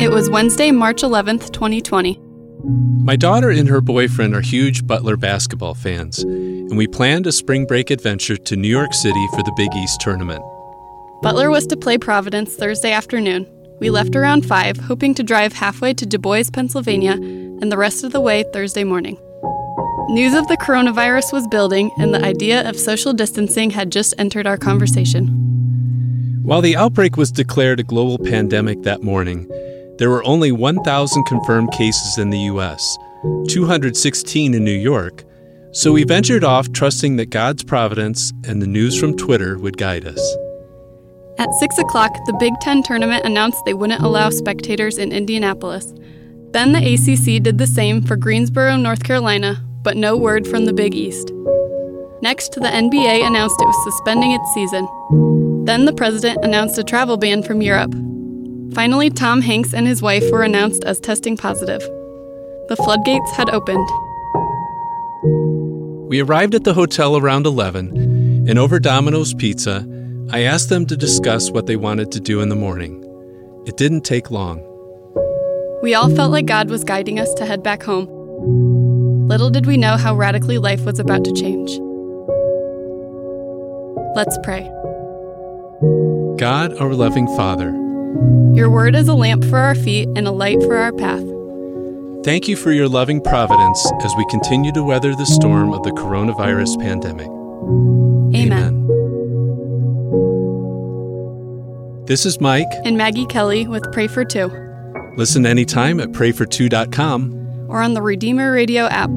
It was Wednesday, March 11th, 2020. My daughter and her boyfriend are huge Butler basketball fans, and we planned a spring break adventure to New York City for the Big East tournament. Butler was to play Providence Thursday afternoon. We left around 5, hoping to drive halfway to Du Bois, Pennsylvania, and the rest of the way Thursday morning. News of the coronavirus was building, and the idea of social distancing had just entered our conversation. While the outbreak was declared a global pandemic that morning, there were only 1,000 confirmed cases in the U.S., 216 in New York, so we ventured off trusting that God's providence and the news from Twitter would guide us. At 6 o'clock, the Big Ten tournament announced they wouldn't allow spectators in Indianapolis. Then the ACC did the same for Greensboro, North Carolina, but no word from the Big East. Next, the NBA announced it was suspending its season. Then the president announced a travel ban from Europe. Finally, Tom Hanks and his wife were announced as testing positive. The floodgates had opened. We arrived at the hotel around 11, and over Domino's Pizza, I asked them to discuss what they wanted to do in the morning. It didn't take long. We all felt like God was guiding us to head back home. Little did we know how radically life was about to change. Let's pray. God, our loving Father, Your word is a lamp for our feet and a light for our path. thank you for your loving providence as we continue to weather the storm of the coronavirus pandemic. Amen. This is Mike. And Maggie Kelly with Pray for Two, Listen anytime at prayfor2.com. or on the Redeemer Radio app.